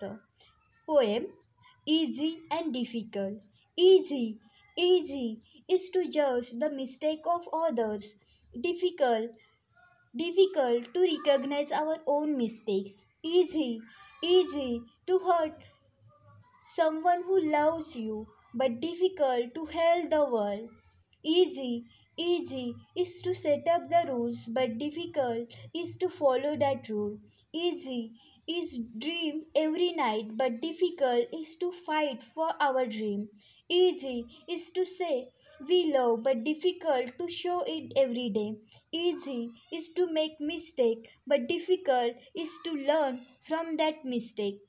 The poem Easy and Difficult. Easy, easy is to judge the mistake of others. Difficult, difficult to recognize our own mistakes. Easy, easy to hurt someone who loves you, but difficult to help the world. Easy, easy is to set up the rules, but difficult is to follow that rule. Easy is dream every night, but difficult is to fight for our dream. Easy is to say we love, but difficult to show it every day. Easy is to make mistake, but difficult is to learn from that mistake.